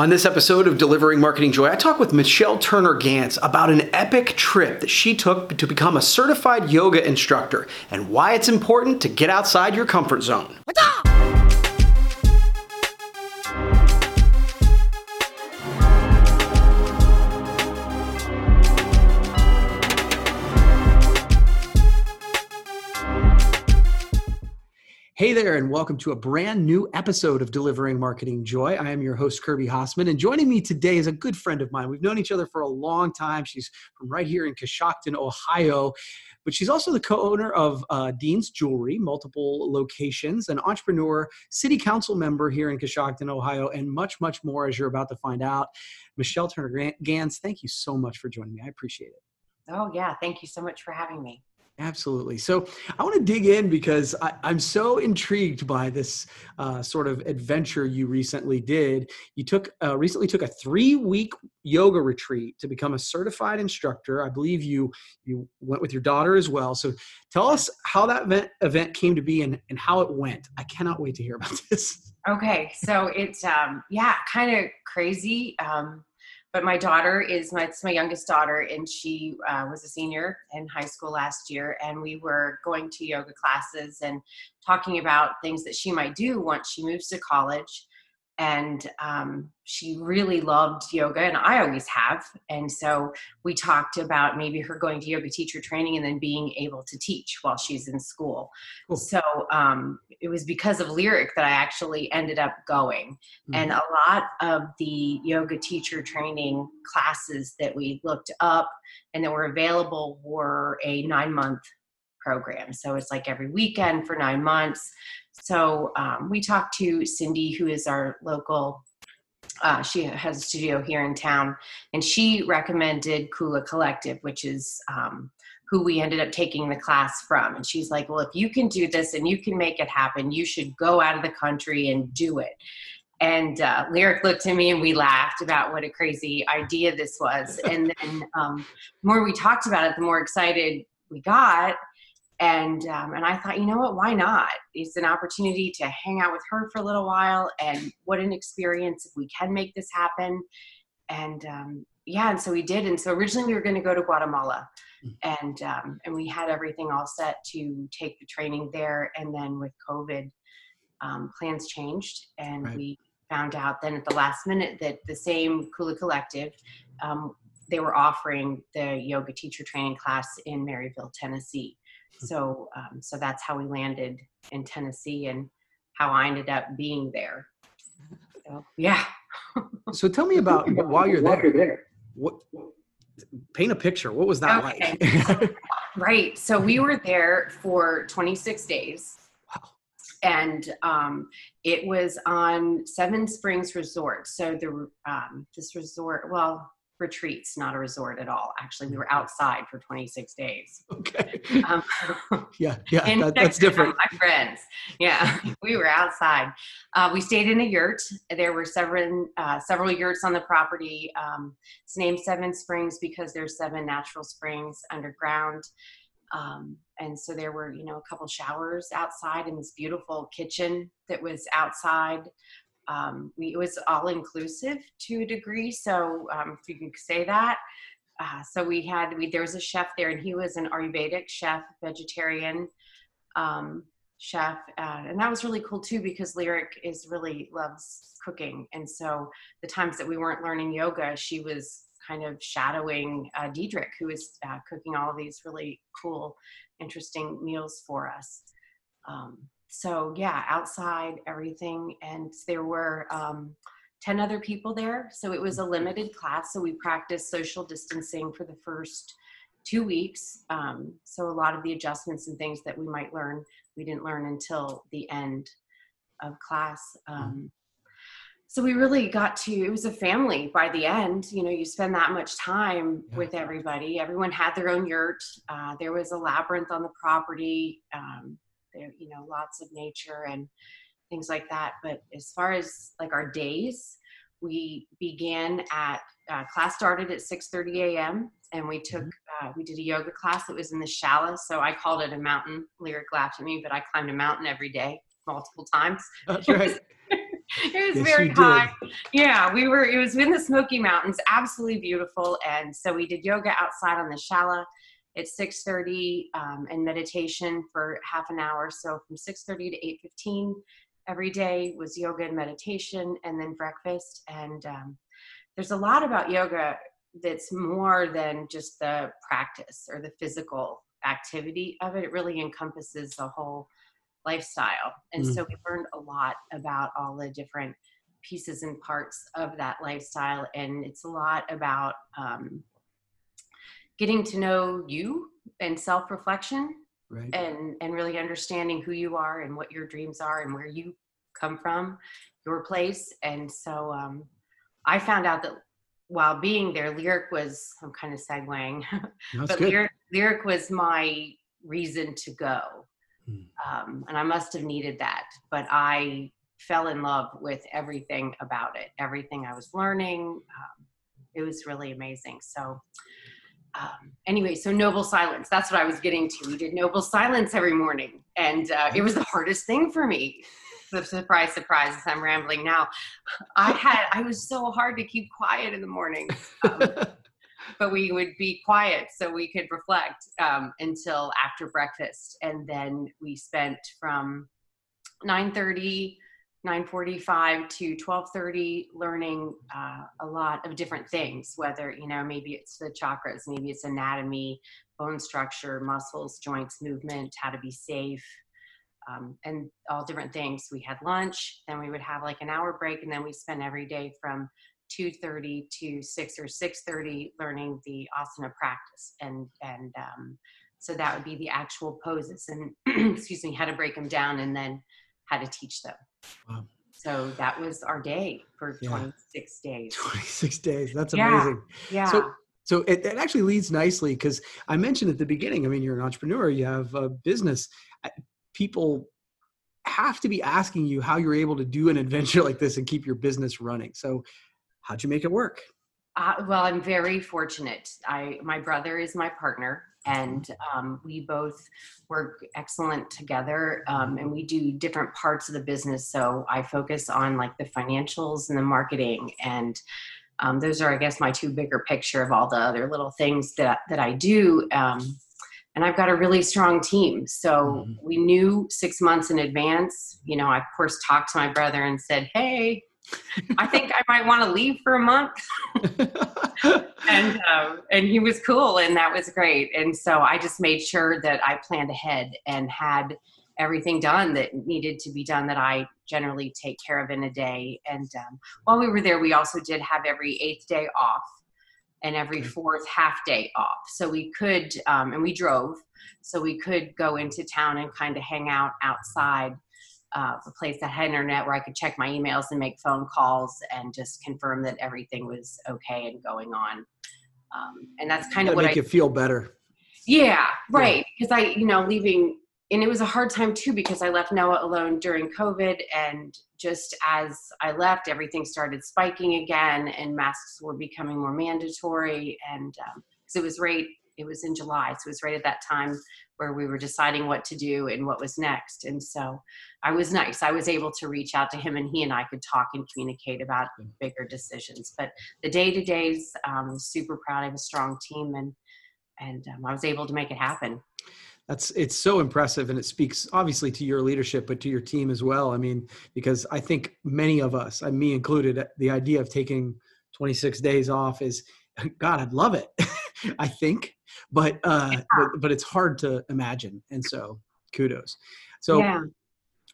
On this episode of Delivering Marketing Joy, I talk with Michelle Turner Gantz about an epic trip that she took to become a certified yoga instructor and why it's important to get outside your comfort zone. Hey there, and welcome to a brand new episode of Delivering Marketing Joy. I am your host, Kirby Hasseman, and joining me today is a good friend of mine. We've known each other for a long time. She's from right here in Coshocton, Ohio, but she's also the co owner of uh, Dean's Jewelry, multiple locations, an entrepreneur, city council member here in Coshocton, Ohio, and much, much more as you're about to find out. Michelle Turner Gantz, thank you so much for joining me. I appreciate it. Oh, yeah. Thank you so much for having me. Absolutely. So I want to dig in because I, am so intrigued by this uh, sort of adventure you recently did. You took uh, recently took a three week yoga retreat to become a certified instructor. I believe you you went with your daughter as well. So tell us how that event event came to be and, and how it went. I cannot wait to hear about this. Okay, so it's um, yeah, kind of crazy. Um, but my daughter is my it's my youngest daughter and she uh, was a senior in high school last year and we were going to yoga classes and talking about things that she might do once she moves to college and um, she really loved yoga and i always have and so we talked about maybe her going to yoga teacher training and then being able to teach while she's in school cool. so um, it was because of lyric that i actually ended up going mm-hmm. and a lot of the yoga teacher training classes that we looked up and that were available were a nine month program so it's like every weekend for nine months so um, we talked to Cindy, who is our local. Uh, she has a studio here in town, and she recommended Kula Collective, which is um, who we ended up taking the class from. And she's like, "Well, if you can do this and you can make it happen, you should go out of the country and do it." And uh, Lyric looked at me and we laughed about what a crazy idea this was. And then um, the more we talked about it, the more excited we got and um, and I thought, you know what? Why not? It's an opportunity to hang out with her for a little while, and what an experience if we can make this happen. And um, yeah, and so we did. And so originally we were going to go to Guatemala, hmm. and um, and we had everything all set to take the training there. And then with COVID, um, plans changed, and right. we found out then at the last minute that the same Kula Collective. Um, they were offering the yoga teacher training class in Maryville, Tennessee so um, so that's how we landed in Tennessee and how I ended up being there. So, yeah. so tell me about while you're there. there. What paint a picture? What was that okay. like? right. So we were there for 26 days. Wow. And um, it was on Seven Springs Resort. So the um, this resort, well, retreats, not a resort at all. Actually, we were outside for 26 days. Okay. Um, yeah, yeah, that, that's different. My friends, yeah, we were outside. Uh, we stayed in a yurt. There were several uh, several yurts on the property. Um, it's named Seven Springs because there's seven natural springs underground. Um, and so there were, you know, a couple showers outside in this beautiful kitchen that was outside um, we, it was all inclusive to a degree. So um, if you can say that. Uh, so we had, we, there was a chef there and he was an Ayurvedic chef, vegetarian um, chef. Uh, and that was really cool too, because Lyric is really loves cooking. And so the times that we weren't learning yoga, she was kind of shadowing uh, Diedrich, who was uh, cooking all these really cool, interesting meals for us. Um, so yeah, outside everything, and there were um, ten other people there. So it was a limited class. So we practiced social distancing for the first two weeks. Um, so a lot of the adjustments and things that we might learn, we didn't learn until the end of class. Mm-hmm. Um, so we really got to it was a family by the end you know you spend that much time yeah. with everybody everyone had their own yurt uh, there was a labyrinth on the property um, there you know lots of nature and things like that but as far as like our days we began at uh, class started at 6.30 a.m and we took mm-hmm. uh, we did a yoga class that was in the shala so i called it a mountain lyric laughed at me but i climbed a mountain every day multiple times That's right. it was Yes, very you did. Yeah, we were. It was in the Smoky Mountains, absolutely beautiful. And so we did yoga outside on the shala at 6:30 um, and meditation for half an hour. So from 6:30 to 8:15 every day was yoga and meditation, and then breakfast. And um, there's a lot about yoga that's more than just the practice or the physical activity of it. It really encompasses the whole lifestyle. And Mm. so we learned a lot about all the different pieces and parts of that lifestyle. And it's a lot about um, getting to know you and self reflection Right. and, and really understanding who you are and what your dreams are and where you come from, your place. And so um, I found out that while being there, Lyric was, I'm kind of segueing, but good. lyric, lyric was my reason to go Hmm. um, and i must have needed that but i fell in love with everything about it everything i was learning um, it was really amazing so um, anyway so noble silence that's what i was getting to. We did noble silence every morning and uh, it was the hardest thing for me. The surprise surprise as i'm rambling now. I had i was so hard to keep quiet in the morning um, but we would be quiet so we could reflect um, until after breakfast. And then we spent from 9.30 9.45 to 12.30 learning uh, a lot of different things whether you know maybe it's the chakras maybe it's anatomy bone structure muscles joints movement how to be safe um, and all different things. We had lunch then we would have like an hour break and then we spent every day from 2.30 to 6 or 6.30 learning the asana practice. And and um, so that would be the actual poses. And excuse me how to break them down and then how to teach them Wow. so that was our day for Yeah. 26 days 26 days. That's amazing. yeah So, so it, it actually leads nicely because I mentioned at the beginning. I mean, you're an entrepreneur. You have a business. People have to be asking you how you're able to do an adventure like this and keep your business running. So, how'd you make it work? Uh, well, I'm very fortunate. I my brother is my partner, and um, we both work excellent together. Um, and we do different parts of the business. So I focus on like the financials and the marketing, and um, those are, I guess, my two bigger picture of all the other little things that that I do. Um, and I've got a really strong team. So Mhm. we knew six months in advance. You know, I of course talked to my brother and said, "Hey." I think I might want to leave for a month. And um, and he was cool and that was great. And so i just made sure that i planned ahead and had everything done that needed to be done that i generally take care of in a day. And um, while we were there we also did have every eighth day off and every fourth half day off. So we could um, and we drove. So we could go into town and kind of hang out outside uh, a place that had internet where I could check my emails and make phone calls and just confirm that everything was okay and going on. Um, and that's kind of what make I, you feel better. yeah, right. Because I, you know, leaving, and it was a hard time too because I left Noah alone during COVID. And just as I left, everything started spiking again and masks were becoming more mandatory. And um, it was right, it was in July. So it was right at that time where we were deciding what to do and what was next. And so I was nice. I was able to reach out to him and he and I could talk and communicate about bigger decisions. But the day to days, um, super proud. I have a strong team and and um, I was able to make it happen. That's it's so impressive, and it speaks obviously to your leadership, but to your team as well. I mean, because I think many of us, and me included, the idea of taking 26 days off is, God, I'd love it. I think, but uh, but but it's hard to imagine, and so kudos. So yeah.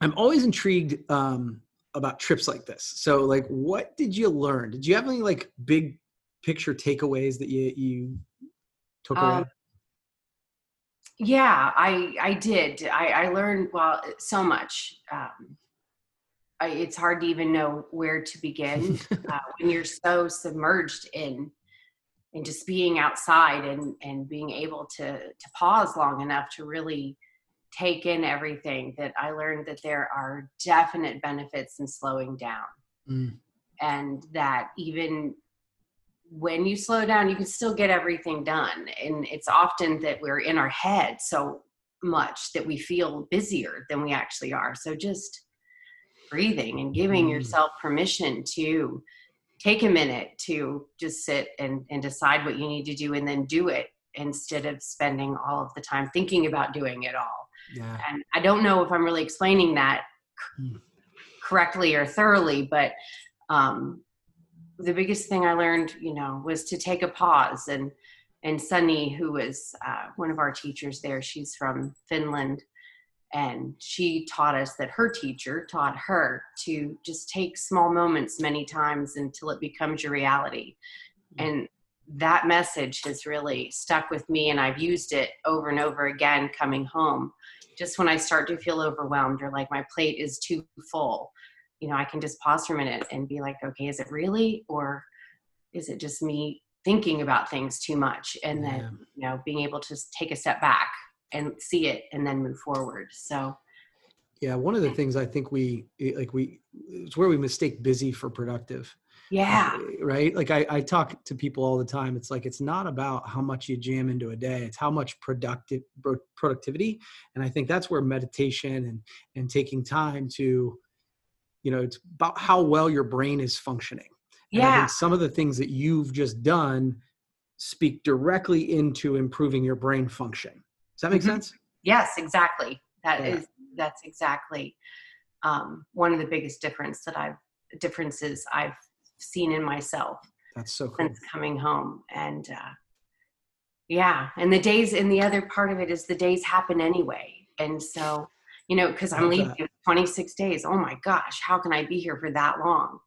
I'm always intrigued um, about trips like this. So, like, what did you learn? Did you have any like big picture takeaways that you you took away? Um, yeah, I I did. I, I learned well so much. Um, I, it's hard to even know where to begin uh, when you're so submerged in in just being outside and and being able to to pause long enough to really take in everything that I learned that there are definite benefits in slowing down. Mm, and that even when you slow down you can still get everything done. And it's often that we're in our head so much that we feel busier than we actually are. So just breathing and giving mm. yourself permission to take a minute to just sit and, and decide what you need to do and then do it instead of spending all of the time thinking about doing it all. Yeah. And I don't know if I'm really explaining that mm. correctly or thoroughly, but um, the biggest thing I learned, you know, was to take a pause. And and Sunny, who was uh, one of our teachers there, she's from Finland, and she taught us that her teacher taught her to just take small moments many times until it becomes your reality. Mm-hmm. And that message has really stuck with me, and I've used it over and over again coming home. Just when I start to feel overwhelmed or like my plate is too full, you know, I can just pause for a minute and be like, okay, is it really, or is it just me thinking about things too much? And then, yeah. you know, being able to take a step back and see it and then move forward. So, yeah, one of the things I think we eh, like we it's where we mistake busy for productive. Yeah. Eh, right. Like I, I talk to people all the time. It's like it's not about how much you jam into a day. It's how much productive productivity. And I think that's where meditation and and taking time to you know it's about how well your brain is functioning yeah some of the things that you've just done speak directly into improving your brain function does that make mm-hmm. sense yes exactly That yeah. is that's exactly um, one of the biggest difference that i've differences i've seen in myself that's so cool. since coming home and uh, yeah and the days and the other part of it is the days happen anyway and so you know, because I'm leaving 26 days. Oh my gosh, how can I be here for that long?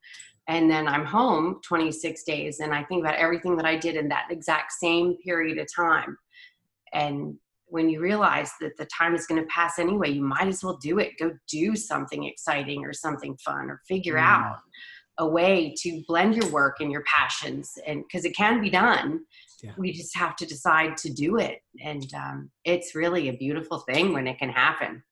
And then I'm home 26 days and I think about everything that I did in that exact same period of time. And when you realize that the time is going to pass anyway, you might as well do it. Go do something exciting or something fun or figure mm. out a way to blend your work and your passions and because it can be done yeah. we just have to decide to do it and um, it's really a beautiful thing when it can happen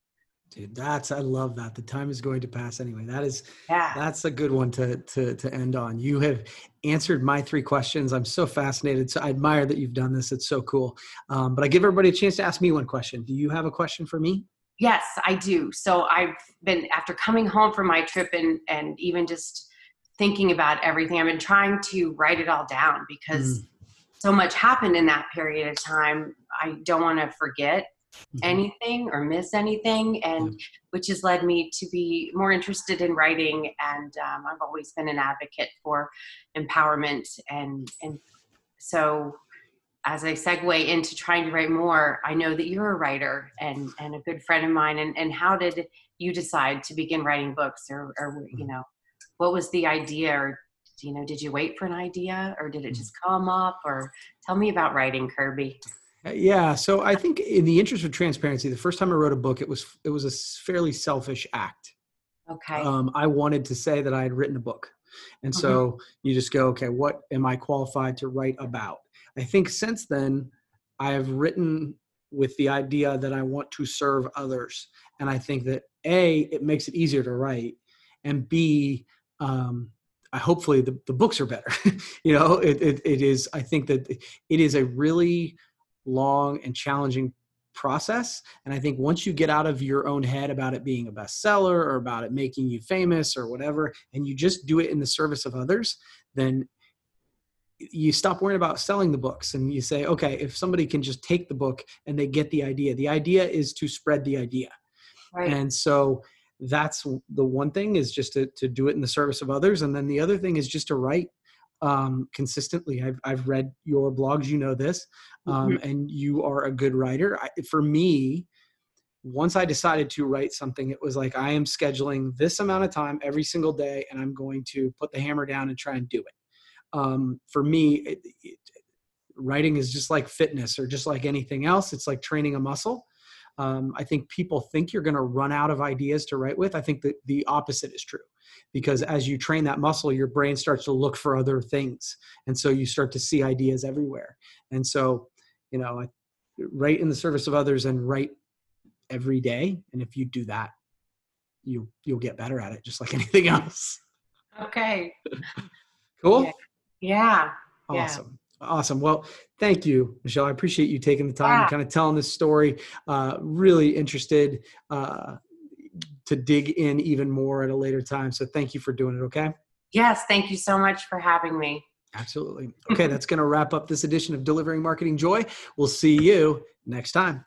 Dude, that's I love that. The time is going to pass anyway. That is yeah. that's a good one to to to end on. You have answered my three questions. I'm so fascinated. So I admire that you've done this. It's so cool. Um, but I give everybody a chance to ask me one question. Do you have a question for me? Yes, I do. So I've been after coming home from my trip and and even just thinking about everything. I've been trying to write it all down because mm. so much happened in that period of time. I don't want to forget mm-hmm. anything or miss anything and which has led me to be more interested in writing and um, i've always been an advocate for empowerment and and so as I segue into trying to write more, I know that you're a writer and, and a good friend of mine. And, and how did you decide to begin writing books or, or, you mm-hmm. know, what was the idea or, you know, did you wait for an idea or did it mm-hmm. just come up or tell me about writing Kirby? Yeah, so I think in the interest of transparency, the first time I wrote a book, it was it was a fairly selfish act. Okay. Um, I wanted to say that I had written a book, and mm-hmm. so you just go, okay, what am I qualified to write about? I think since then, I have written with the idea that I want to serve others, and I think that a it makes it easier to write, and b um, I hopefully the, the books are better. you know, it, it, it is. I think that it is a really long and challenging process. And I think once you get out of your own head about it being a bestseller or about it making you famous or whatever, and you just do it in the service of others, then you stop worrying about selling the books and you say, okay, if somebody can just take the book and they get the idea, the idea is to spread the idea. Right. And so that's the one thing is just to, to do it in the service of others. And then the other thing is just to write um, consistently. I've, I've read your blogs, you know this, um, mm-hmm. and you are a good writer. I, for me, once I decided to write something, it was like I am scheduling this amount of time every single day, and I'm going to put the hammer down and try and do it. Um, for me, it, it, writing is just like fitness or just like anything else. It's like training a muscle. Um, I think people think you're going to run out of ideas to write with. I think that the opposite is true because as you train that muscle your brain starts to look for other things and so you start to see ideas everywhere. And so you know write in the service of others and write every day and if you do that you you'll get better at it just like anything else. Okay. Cool? Yeah, yeah. awesome Awesome. Well, thank you, Michelle. I appreciate you taking the time yeah. and kind of telling this story. Uh, really interested. Uh, to dig in even more at a later time. So thank you for doing it. Okay. Yes. Thank you so much for having me. Absolutely. Okay. that's going to wrap up this edition of Delivering Marketing Joy. We'll see you next time.